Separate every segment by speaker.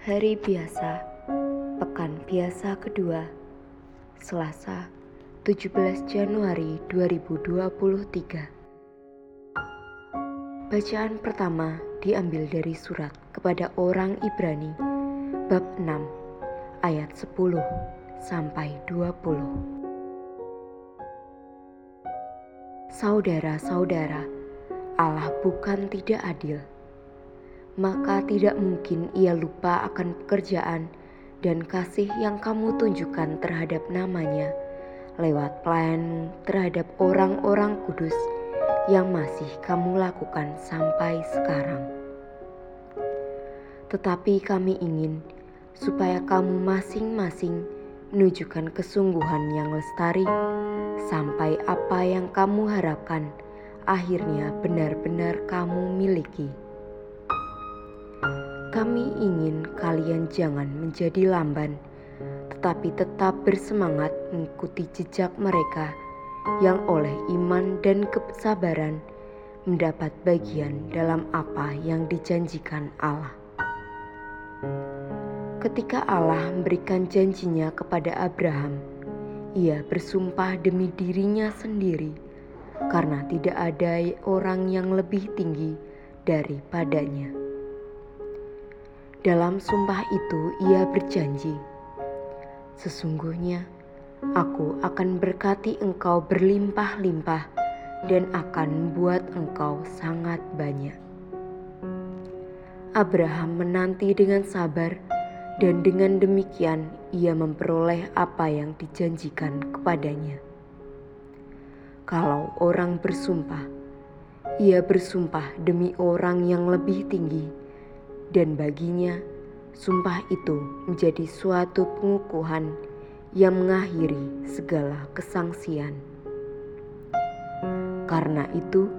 Speaker 1: Hari biasa, pekan biasa kedua, Selasa, 17 Januari 2023. Bacaan pertama diambil dari surat kepada orang Ibrani bab 6 ayat 10 sampai 20. Saudara-saudara, Allah bukan tidak adil maka tidak mungkin ia lupa akan pekerjaan dan kasih yang kamu tunjukkan terhadap namanya lewat pelayanmu terhadap orang-orang kudus yang masih kamu lakukan sampai sekarang. Tetapi kami ingin supaya kamu masing-masing menunjukkan kesungguhan yang lestari sampai apa yang kamu harapkan akhirnya benar-benar kamu miliki. Kami ingin kalian jangan menjadi lamban, tetapi tetap bersemangat mengikuti jejak mereka yang oleh iman dan kesabaran mendapat bagian dalam apa yang dijanjikan Allah. Ketika Allah memberikan janjinya kepada Abraham, ia bersumpah demi dirinya sendiri, karena tidak ada orang yang lebih tinggi daripadanya. Dalam sumpah itu ia berjanji, Sesungguhnya aku akan berkati engkau berlimpah-limpah dan akan membuat engkau sangat banyak. Abraham menanti dengan sabar dan dengan demikian ia memperoleh apa yang dijanjikan kepadanya. Kalau orang bersumpah, ia bersumpah demi orang yang lebih tinggi dan baginya sumpah itu menjadi suatu pengukuhan yang mengakhiri segala kesangsian. Karena itu,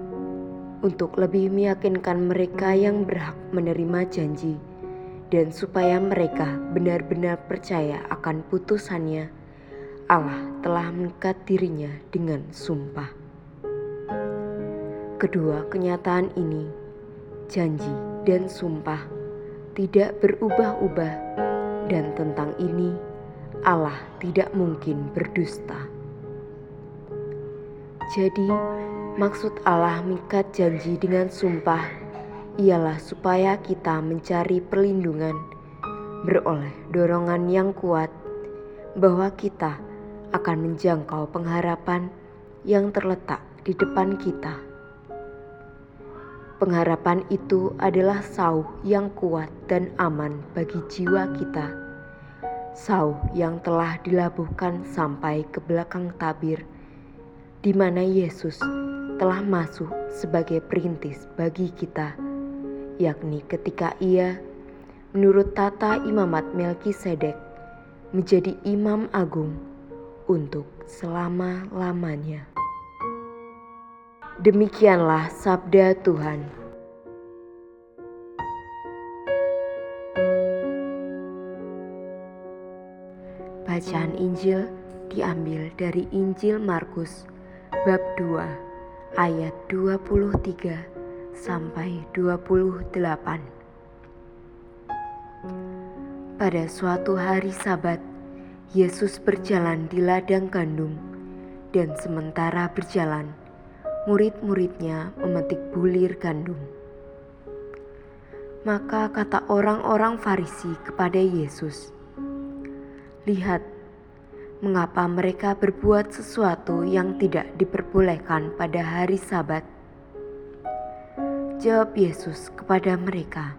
Speaker 1: untuk lebih meyakinkan mereka yang berhak menerima janji, dan supaya mereka benar-benar percaya akan putusannya, Allah telah mengikat dirinya dengan sumpah. Kedua kenyataan ini, janji dan sumpah tidak berubah-ubah, dan tentang ini Allah tidak mungkin berdusta. Jadi, maksud Allah mengikat janji dengan sumpah ialah supaya kita mencari perlindungan, beroleh dorongan yang kuat bahwa kita akan menjangkau pengharapan yang terletak di depan kita. Pengharapan itu adalah sauh yang kuat dan aman bagi jiwa kita. Sauh yang telah dilabuhkan sampai ke belakang tabir, di mana Yesus telah masuk sebagai perintis bagi kita, yakni ketika ia menurut tata imamat Melkisedek menjadi imam agung untuk selama-lamanya. Demikianlah sabda Tuhan. Bacaan Injil diambil dari Injil Markus bab 2 ayat 23 sampai 28. Pada suatu hari Sabat, Yesus berjalan di ladang gandum dan sementara berjalan murid-muridnya memetik bulir gandum. Maka kata orang-orang Farisi kepada Yesus, "Lihat, mengapa mereka berbuat sesuatu yang tidak diperbolehkan pada hari Sabat?" Jawab Yesus kepada mereka,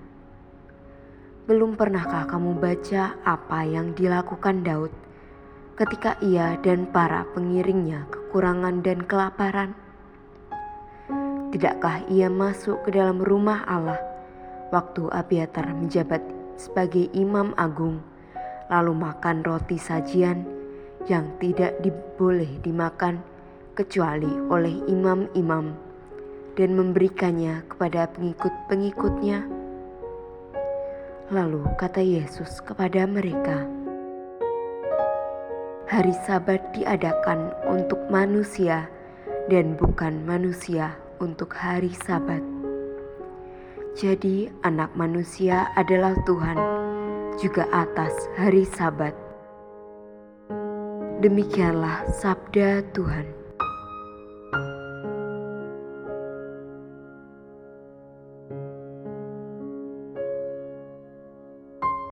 Speaker 1: "Belum pernahkah kamu baca apa yang dilakukan Daud ketika ia dan para pengiringnya kekurangan dan kelaparan?" Tidakkah ia masuk ke dalam rumah Allah waktu Abiatar menjabat sebagai imam agung, lalu makan roti sajian yang tidak diboleh dimakan kecuali oleh imam-imam dan memberikannya kepada pengikut-pengikutnya? Lalu kata Yesus kepada mereka, "Hari Sabat diadakan untuk manusia dan bukan manusia untuk hari Sabat. Jadi, Anak Manusia adalah Tuhan juga atas hari Sabat. Demikianlah sabda Tuhan.